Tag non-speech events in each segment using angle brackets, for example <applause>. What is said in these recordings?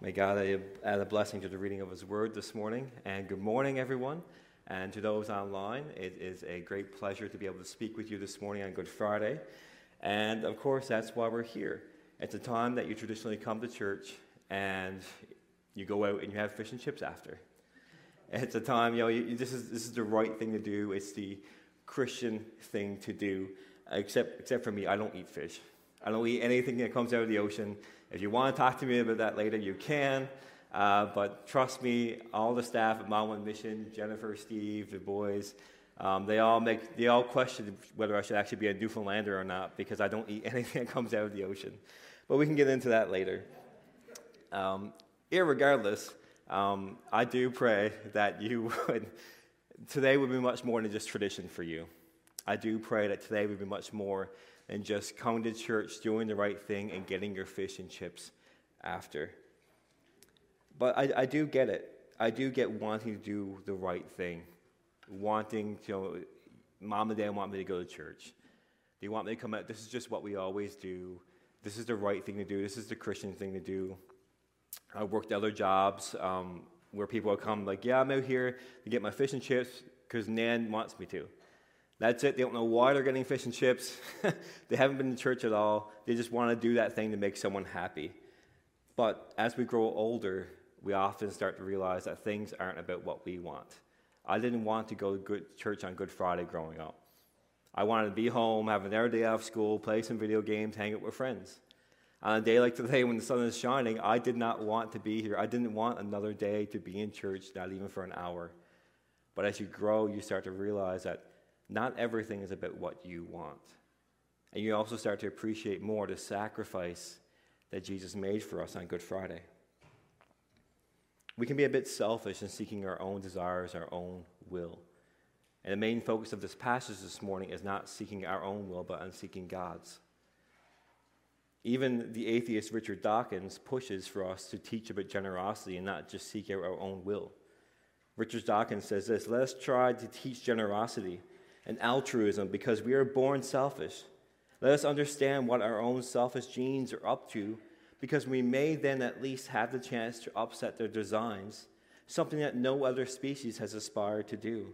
May God add a blessing to the reading of His Word this morning. And good morning, everyone. And to those online, it is a great pleasure to be able to speak with you this morning on Good Friday. And of course, that's why we're here. It's a time that you traditionally come to church and you go out and you have fish and chips after. It's a time, you know, you, this, is, this is the right thing to do. It's the Christian thing to do. Except, except for me, I don't eat fish. I don't eat anything that comes out of the ocean. If you want to talk to me about that later, you can. Uh, but trust me, all the staff at Mount One Mission, Jennifer, Steve, the boys, um, they all make they all question whether I should actually be a Newfoundlander or not because I don't eat <laughs> anything that comes out of the ocean. But we can get into that later. Um, irregardless, um, I do pray that you <laughs> would today would be much more than just tradition for you. I do pray that today would be much more and just coming to church, doing the right thing, and getting your fish and chips after. But I, I do get it. I do get wanting to do the right thing, wanting to, you know, mom and dad want me to go to church. They want me to come out. This is just what we always do. This is the right thing to do. This is the Christian thing to do. I worked other jobs um, where people would come like, yeah, I'm out here to get my fish and chips because Nan wants me to. That's it. They don't know why they're getting fish and chips. <laughs> they haven't been to church at all. They just want to do that thing to make someone happy. But as we grow older, we often start to realize that things aren't about what we want. I didn't want to go to good church on Good Friday growing up. I wanted to be home, have another day off school, play some video games, hang out with friends. On a day like today when the sun is shining, I did not want to be here. I didn't want another day to be in church, not even for an hour. But as you grow, you start to realize that not everything is about what you want. And you also start to appreciate more the sacrifice that Jesus made for us on Good Friday. We can be a bit selfish in seeking our own desires, our own will. And the main focus of this passage this morning is not seeking our own will, but on seeking God's. Even the atheist Richard Dawkins pushes for us to teach about generosity and not just seek out our own will. Richard Dawkins says this Let us try to teach generosity and altruism because we are born selfish. Let us understand what our own selfish genes are up to because we may then at least have the chance to upset their designs, something that no other species has aspired to do.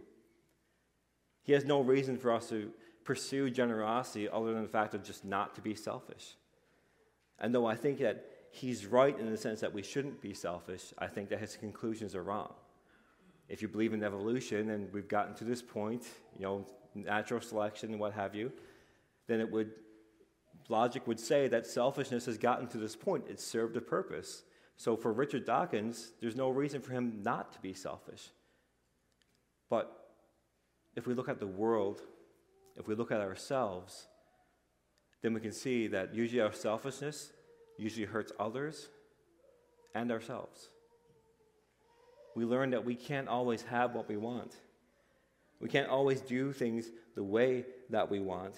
He has no reason for us to pursue generosity other than the fact of just not to be selfish. And though I think that he's right in the sense that we shouldn't be selfish, I think that his conclusions are wrong. If you believe in evolution and we've gotten to this point, you know, natural selection and what have you, then it would logic would say that selfishness has gotten to this point. It's served a purpose. So for Richard Dawkins, there's no reason for him not to be selfish. But if we look at the world, if we look at ourselves, then we can see that usually our selfishness usually hurts others and ourselves. We learn that we can't always have what we want. We can't always do things the way that we want.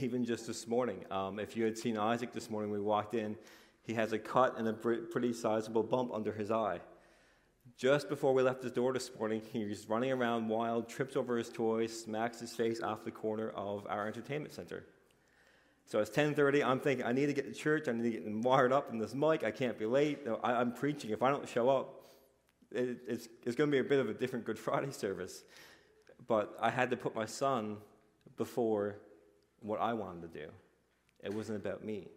Even just this morning, um, if you had seen Isaac this morning, we walked in, he has a cut and a pretty sizable bump under his eye. Just before we left his door this morning, he was running around wild, trips over his toys, smacks his face off the corner of our entertainment center. So it's 10:30. I'm thinking I need to get to church. I need to get wired up in this mic. I can't be late. I, am preaching. If I don't show up, it, it's, it's going to be a bit of a different Good Friday service. But I had to put my son before what I wanted to do. It wasn't about me.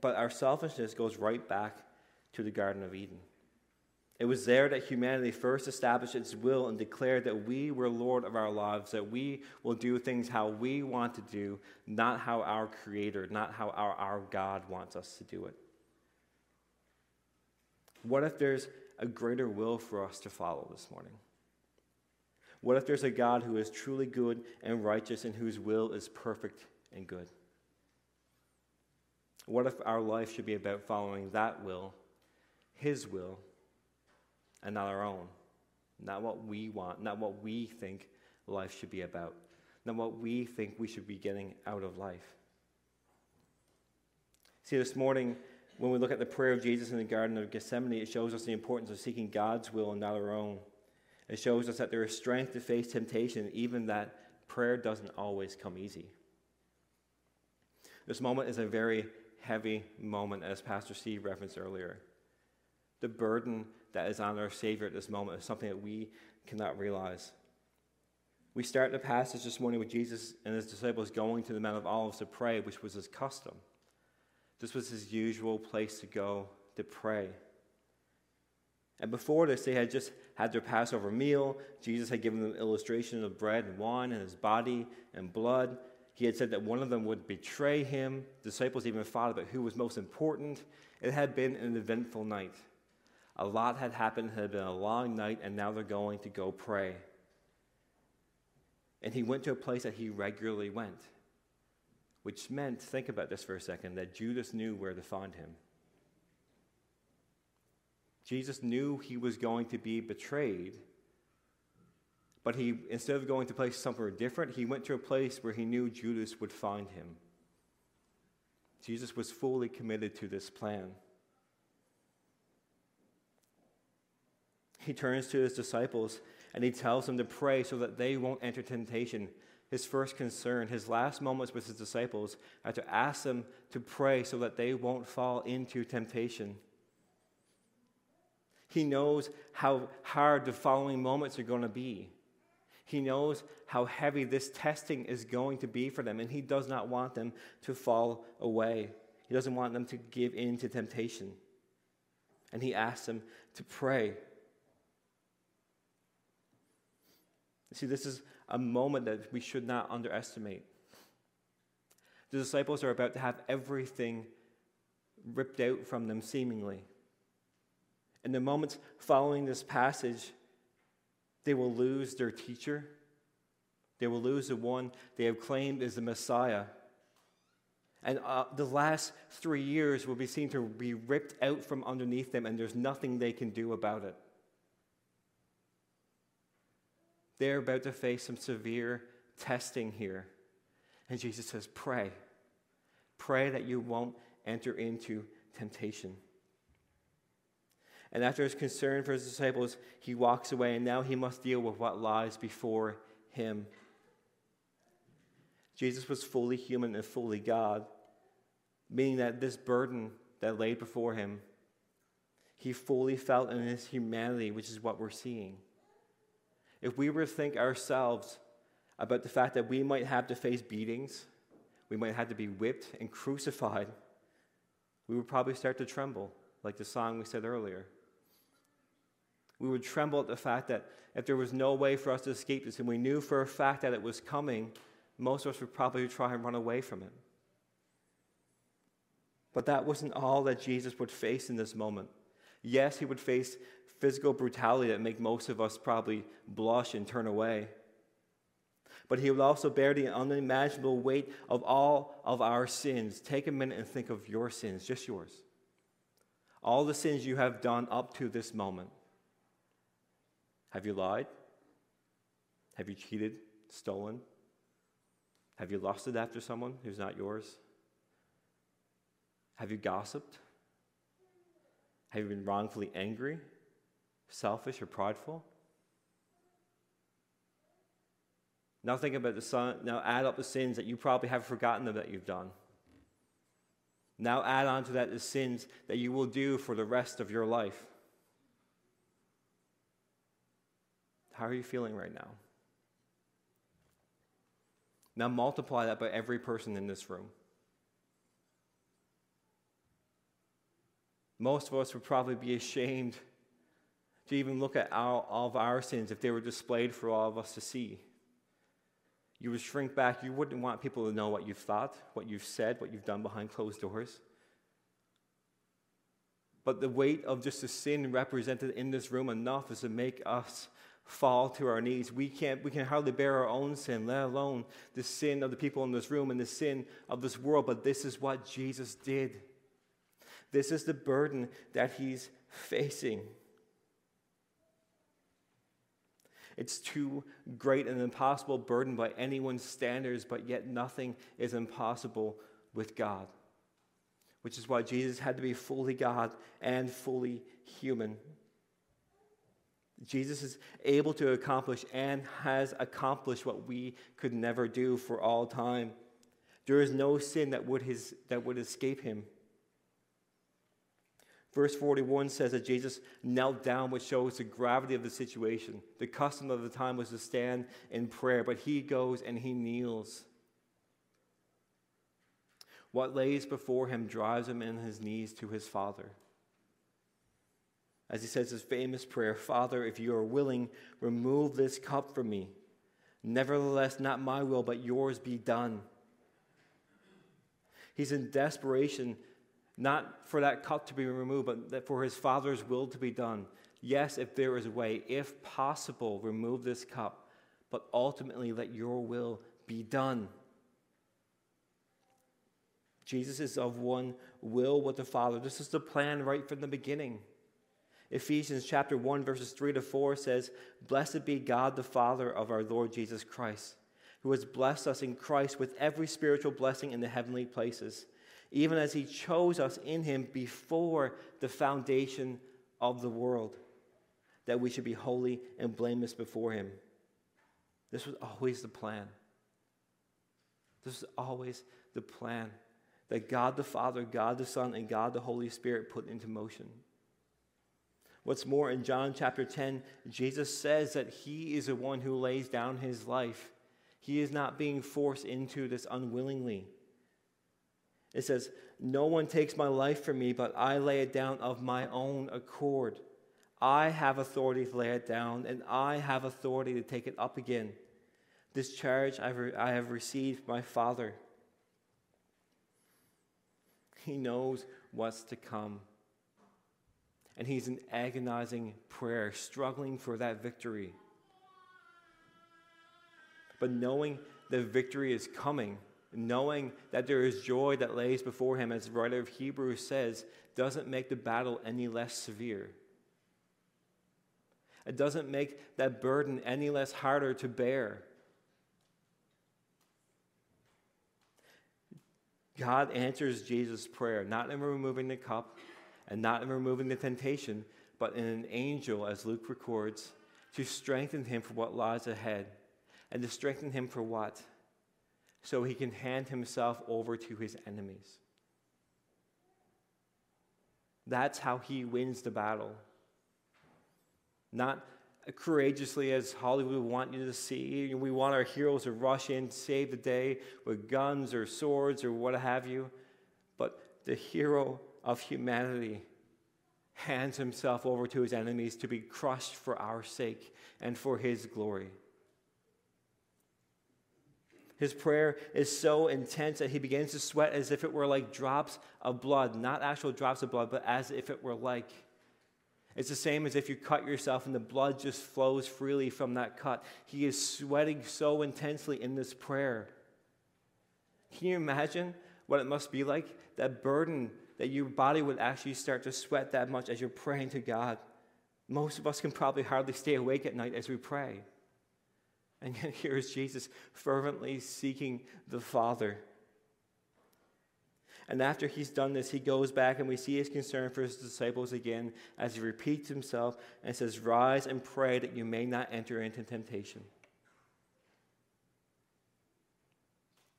But our selfishness goes right back to the Garden of Eden. It was there that humanity first established its will and declared that we were Lord of our lives, that we will do things how we want to do, not how our Creator, not how our, our God wants us to do it. What if there's a greater will for us to follow this morning? What if there's a God who is truly good and righteous and whose will is perfect and good? What if our life should be about following that will, His will, and not our own? Not what we want, not what we think life should be about, not what we think we should be getting out of life. See, this morning, when we look at the prayer of Jesus in the Garden of Gethsemane, it shows us the importance of seeking God's will and not our own. It shows us that there is strength to face temptation, even that prayer doesn't always come easy. This moment is a very heavy moment, as Pastor Steve referenced earlier. The burden that is on our Savior at this moment is something that we cannot realize. We start the passage this morning with Jesus and his disciples going to the Mount of Olives to pray, which was his custom. This was his usual place to go to pray. And before this, they had just had their Passover meal. Jesus had given them illustration of bread and wine and his body and blood. He had said that one of them would betray him. Disciples even fought about who was most important. It had been an eventful night. A lot had happened, it had been a long night, and now they're going to go pray. And he went to a place that he regularly went, which meant, think about this for a second, that Judas knew where to find him. Jesus knew he was going to be betrayed, but he, instead of going to a place somewhere different, he went to a place where he knew Judas would find him. Jesus was fully committed to this plan. He turns to his disciples and he tells them to pray so that they won't enter temptation. His first concern, his last moments with his disciples, are to ask them to pray so that they won't fall into temptation. He knows how hard the following moments are going to be. He knows how heavy this testing is going to be for them, and he does not want them to fall away. He doesn't want them to give in to temptation. And he asks them to pray. See, this is a moment that we should not underestimate. The disciples are about to have everything ripped out from them, seemingly. In the moments following this passage, they will lose their teacher. They will lose the one they have claimed is the Messiah. And uh, the last three years will be seen to be ripped out from underneath them, and there's nothing they can do about it. They're about to face some severe testing here. And Jesus says, Pray. Pray that you won't enter into temptation. And after his concern for his disciples, he walks away, and now he must deal with what lies before him. Jesus was fully human and fully God, meaning that this burden that lay before him, he fully felt in his humanity, which is what we're seeing. If we were to think ourselves about the fact that we might have to face beatings, we might have to be whipped and crucified, we would probably start to tremble, like the song we said earlier. We would tremble at the fact that if there was no way for us to escape this and we knew for a fact that it was coming, most of us would probably try and run away from it. But that wasn't all that Jesus would face in this moment. Yes, he would face physical brutality that make most of us probably blush and turn away. But he would also bear the unimaginable weight of all of our sins. Take a minute and think of your sins, just yours. All the sins you have done up to this moment. Have you lied? Have you cheated, stolen? Have you lusted after someone who's not yours? Have you gossiped? Have you been wrongfully angry, selfish, or prideful? Now think about the son, now add up the sins that you probably have forgotten that you've done. Now add on to that the sins that you will do for the rest of your life. How are you feeling right now? Now multiply that by every person in this room. Most of us would probably be ashamed to even look at all, of our sins if they were displayed for all of us to see. You would shrink back. You wouldn't want people to know what you've thought, what you've said, what you've done behind closed doors. But the weight of just the sin represented in this room enough is to make us fall to our knees. We, can't, we can hardly bear our own sin, let alone the sin of the people in this room and the sin of this world. But this is what Jesus did. This is the burden that he's facing. It's too great an impossible burden by anyone's standards, but yet nothing is impossible with God. Which is why Jesus had to be fully God and fully human. Jesus is able to accomplish and has accomplished what we could never do for all time. There is no sin that would, his, that would escape him. Verse 41 says that Jesus knelt down, which shows the gravity of the situation. The custom of the time was to stand in prayer, but he goes and he kneels. What lays before him drives him in his knees to his Father. As he says his famous prayer Father, if you are willing, remove this cup from me. Nevertheless, not my will, but yours be done. He's in desperation not for that cup to be removed, but for his Father's will to be done. Yes, if there is a way, if possible, remove this cup, but ultimately let your will be done. Jesus is of one will with the Father. This is the plan right from the beginning. Ephesians chapter 1 verses 3 to 4 says, "Blessed be God the Father of our Lord Jesus Christ, who has blessed us in Christ with every spiritual blessing in the heavenly places." Even as he chose us in him before the foundation of the world, that we should be holy and blameless before him. This was always the plan. This was always the plan that God the Father, God the Son, and God the Holy Spirit put into motion. What's more, in John chapter 10, Jesus says that he is the one who lays down his life. He is not being forced into this unwillingly. It says, No one takes my life from me, but I lay it down of my own accord. I have authority to lay it down, and I have authority to take it up again. This charge I, have received from my Father. He knows what's to come. And he's in agonizing prayer, struggling for that victory. But knowing the victory is coming, knowing that there is joy that lays before him, as the writer of Hebrews says, doesn't make the battle any less severe. It doesn't make that burden any less harder to bear. God answers Jesus' prayer, not in removing the cup and not in removing the temptation, but in an angel, as Luke records, to strengthen him for what lies ahead. And to strengthen him for what? So he can hand himself over to his enemies. That's how he wins the battle. Not courageously as Hollywood want you to see. We want our heroes to rush in, save the day with guns or swords or what have you. But the hero of humanity hands himself over to his enemies to be crushed for our sake and for his glory. His prayer is so intense that he begins to sweat as if it were like drops of blood, not actual drops of blood, but as if it were like. It's the same as if you cut yourself and the blood just flows freely from that cut. He is sweating so intensely in this prayer. Can you imagine what it must be like? That burden that your body would actually start to sweat that much as you're praying to God. Most of us can probably hardly stay awake at night as we pray. And yet, <laughs> here is Jesus fervently seeking the Father. And after he's done this, he goes back and we see his concern for his disciples again as he repeats himself and says, Rise and pray that you may not enter into temptation.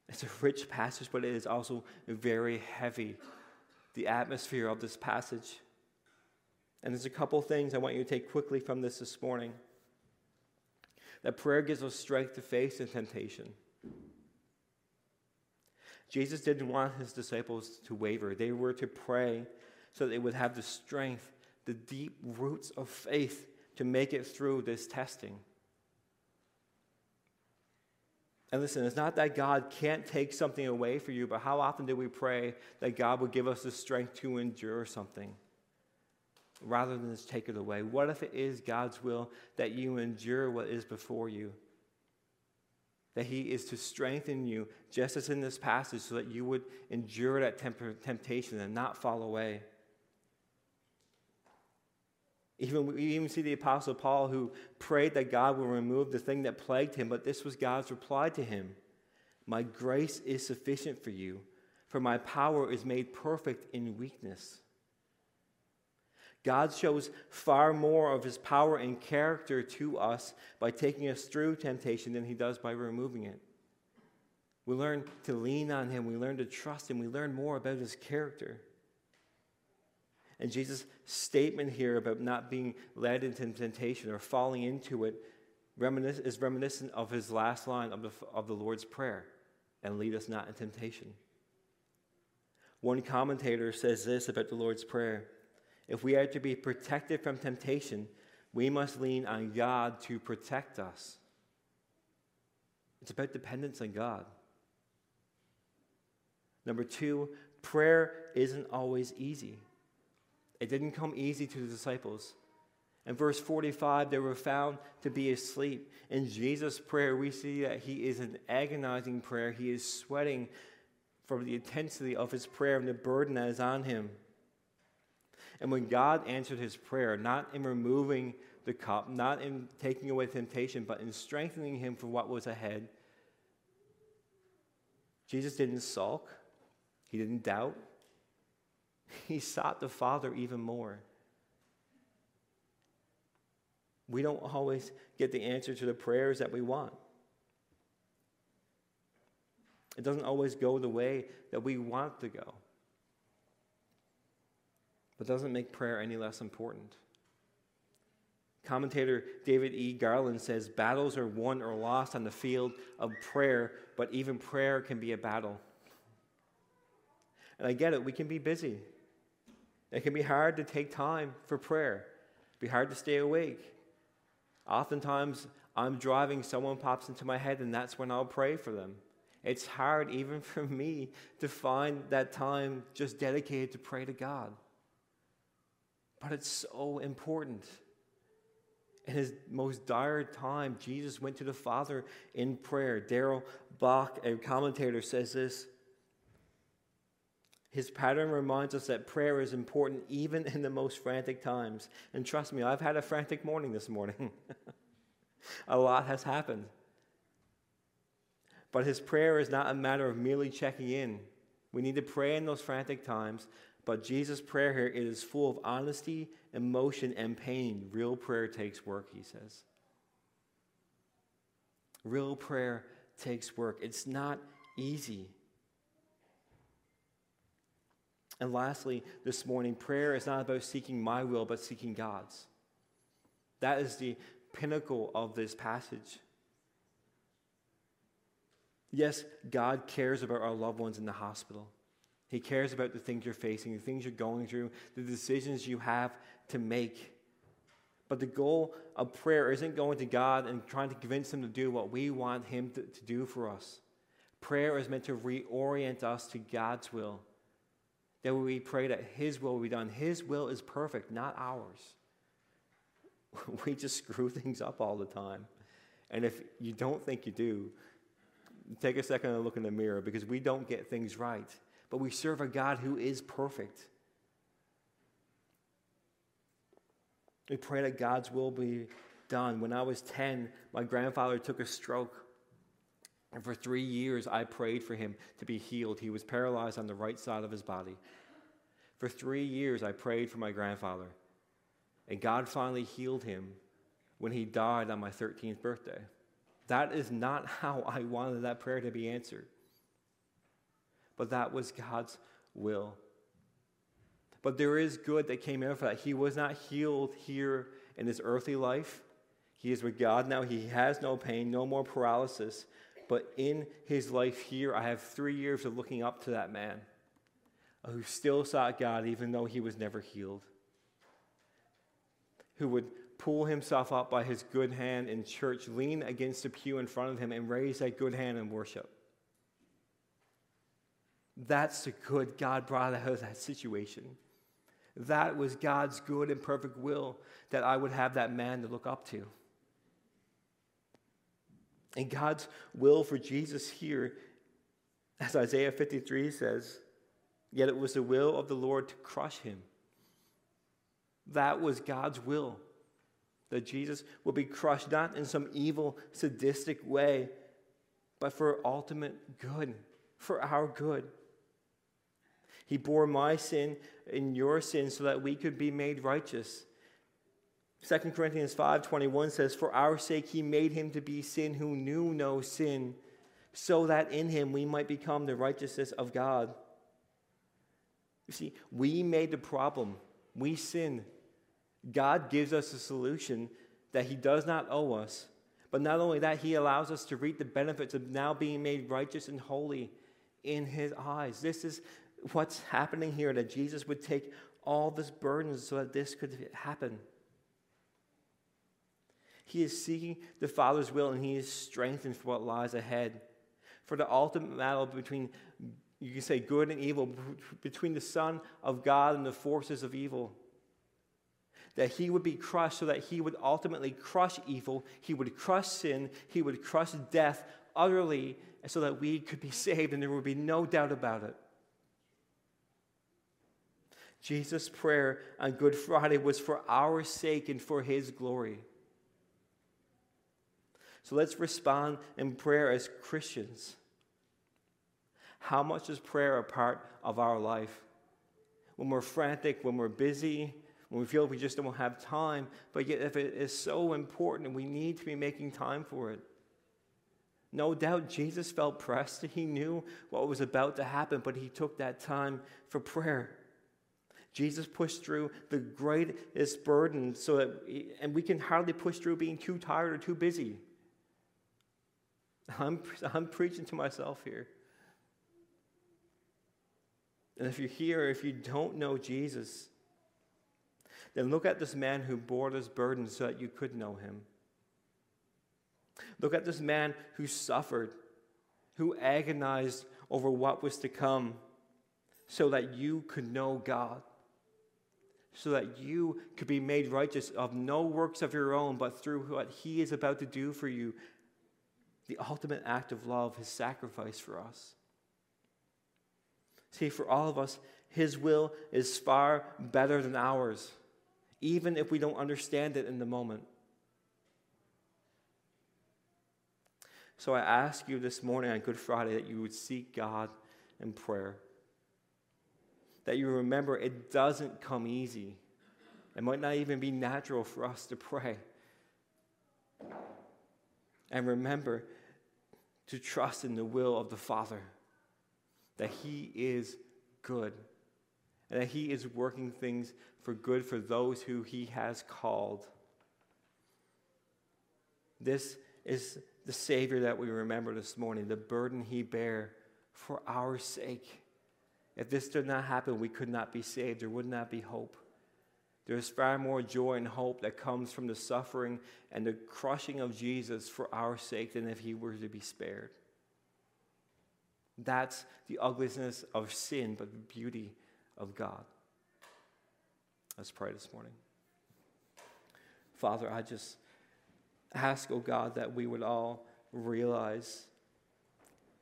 It's a rich passage, but it is also very heavy. The atmosphere of this passage. And there's a couple things I want you to take quickly from this this morning that prayer gives us strength to face the temptation. Jesus didn't want his disciples to waver. They were to pray so they would have the strength, the deep roots of faith to make it through this testing. And listen, it's not that God can't take something away for you, but how often do we pray that God would give us the strength to endure something? Rather than just take it away? What if it is God's will that you endure what is before you? That He is to strengthen you, just as in this passage, so that you would endure that temp- temptation and not fall away. Even, we even see the Apostle Paul who prayed that God will remove the thing that plagued him, but this was God's reply to him My grace is sufficient for you, for my power is made perfect in weakness. God shows far more of his power and character to us by taking us through temptation than he does by removing it. We learn to lean on him. We learn to trust him. We learn more about his character. And Jesus' statement here about not being led into temptation or falling into it is reminiscent of his last line of the, of the Lord's Prayer and lead us not in temptation. One commentator says this about the Lord's Prayer If we are to be protected from temptation, we must lean on God to protect us. It's about dependence on God. Number two, prayer isn't always easy. It didn't come easy to the disciples. In verse 45, they were found to be asleep. In Jesus' prayer, we see that he is an agonizing prayer. He is sweating from the intensity of his prayer and the burden that is on him. And when God answered his prayer, not in removing the cup, not in taking away temptation, but in strengthening him for what was ahead, Jesus didn't sulk, he didn't doubt, he sought the Father even more. We don't always get the answer to the prayers that we want. It doesn't always go the way that we want to go. But doesn't make prayer any less important. Commentator David E. Garland says battles are won or lost on the field of prayer, but even prayer can be a battle. And I get it, we can be busy. It can be hard to take time for prayer, be hard to stay awake. Oftentimes, I'm driving, someone pops into my head, and that's when I'll pray for them. It's hard, even <laughs> for me, to find that time just dedicated to pray to God. But it's so important. In his most dire time, Jesus went to the Father in prayer. Darrell Bock, a commentator, says this his pattern reminds us that prayer is important even in the most frantic times. And trust me, I've had a frantic morning this morning. <laughs> a lot has happened. But his prayer is not a matter of merely checking in. We need to pray in those frantic times, but Jesus' prayer here is full of honesty, emotion, and pain. Real prayer takes work, he says. Real prayer takes work. It's not easy. And lastly, this morning, prayer is not about seeking my will, but seeking God's. That is the pinnacle of this passage. Yes, God cares about our loved ones in the hospital. He cares about the things you're facing, the things you're going through, the decisions you have to make. But the goal of prayer isn't going to God and trying to convince Him to do what we want Him to, to do for us. Prayer is meant to reorient us to God's will that we pray that His will be done. His will is perfect, not ours. <laughs> We just screw things up all the time. And if you don't think you do, take a second and look in the mirror because we don't get things right. But we serve a God who is perfect. We pray that God's will be done. When I was 10, my grandfather took a stroke. And for three years, I prayed for him to be healed. He was paralyzed on the right side of his body. For three years, I prayed for my grandfather. And God finally healed him when he died on my 13th birthday. That is not how I wanted that prayer to be answered. But that was God's will. But there is good that came out of that. He was not healed here in his earthly life. He is with God now. He has no pain, no more paralysis. But in his life here, I have three years of looking up to that man who still sought God even though he was never healed, who would pull himself up by his good hand in church, lean against the pew in front of him, and raise that good hand in worship. That's the good God brought out of that situation. That was God's good and perfect will that I would have that man to look up to. And God's will for Jesus here, as Isaiah 53 says, Yet it was the will of the Lord to crush him. That was God's will. That Jesus would be crushed, not in some evil, sadistic way, but for ultimate good, for our good. He bore my sin and your sin so that we could be made righteous. 2 Corinthians 5:21 says, "For our sake he made him to be sin who knew no sin, so that in him we might become the righteousness of God. You see, we made the problem. We sin. God gives us a solution that he does not owe us. But not only that, he allows us to reap the benefits of now being made righteous and holy in his eyes. This is what's happening here that Jesus would take all this burden so that this could happen. He is seeking the Father's will and he is strengthened for what lies ahead. For the ultimate battle between, you can say, good and evil, between the Son of God and the forces of evil. That he would be crushed so that he would ultimately crush evil, he would crush sin, he would crush death utterly, so that we could be saved and there would be no doubt about it. Jesus' prayer on Good Friday was for our sake and for his glory. So let's respond in prayer as Christians. How much is prayer a part of our life? When we're frantic, when we're busy, when we feel like we just don't have time, but yet if it is so important we need to be making time for it. No doubt Jesus felt pressed. He knew what was about to happen, but he took that time for prayer. Jesus pushed through the greatest burden so that, and we can hardly push through being too tired or too busy. <laughs> I'm, I'm preaching to myself here. And if you're here, if you don't know Jesus, then look at this man who bore this burden so that you could know him. Look at this man who suffered, who agonized over what was to come so that you could know God, so that you could be made righteous of no works of your own, but through what he is about to do for you the ultimate act of love, his sacrifice for us. See, for all of us, his will is far better than ours, even if we don't understand it in the moment. So I ask you this morning on Good Friday that you would seek God in prayer. That you remember it doesn't come easy. It might not even be natural for us to pray. And remember to trust in the will of the Father, that He is good, and that He is working things for good for those who He has called. This is the Savior that we remember this morning, the burden He bare for our sake. If this did not happen, we could not be saved. There would not be hope. There's far more joy and hope that comes from the suffering and the crushing of Jesus for our sake than if he were to be spared. That's the ugliness of sin, but the beauty of God. Let's pray this morning. Father, I just ask, oh God, that we would all realize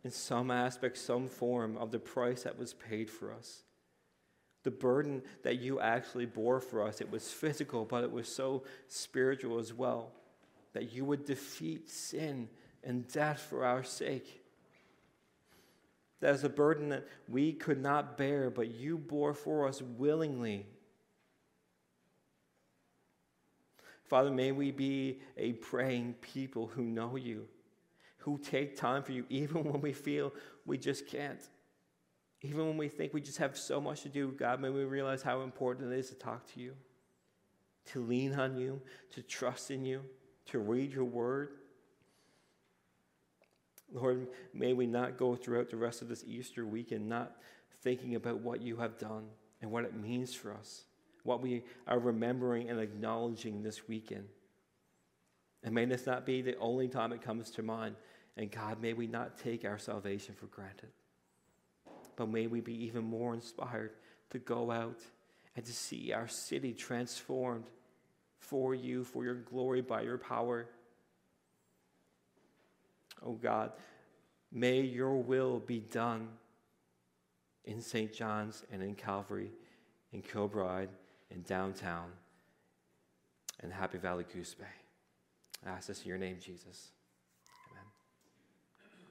in some aspect, some form of the price that was paid for us the burden that you actually bore for us. It was physical, but it was so spiritual as well. That you would defeat sin and death for our sake. That is a burden that we could not bear, but you bore for us willingly. Father, may we be a praying people who know you, who take time for you, <laughs> even when we feel we just can't. Even when we think we just have so much to do, God, may we realize how important it is to talk to you, to lean on you, to trust in you, to read your word. Lord, may we not go throughout the rest of this Easter weekend not thinking about what you have done and what it means for us, what we are remembering and acknowledging this weekend. And may this not be the only time it comes to mind. And God, may we not take our salvation for granted but may we be even more inspired to go out and to see our city transformed for you, for your glory, by your power. Oh God, may your will be done in St. John's and in Calvary, in Kilbride, in downtown, and Happy Valley Goose Bay. I ask this in your name, Jesus.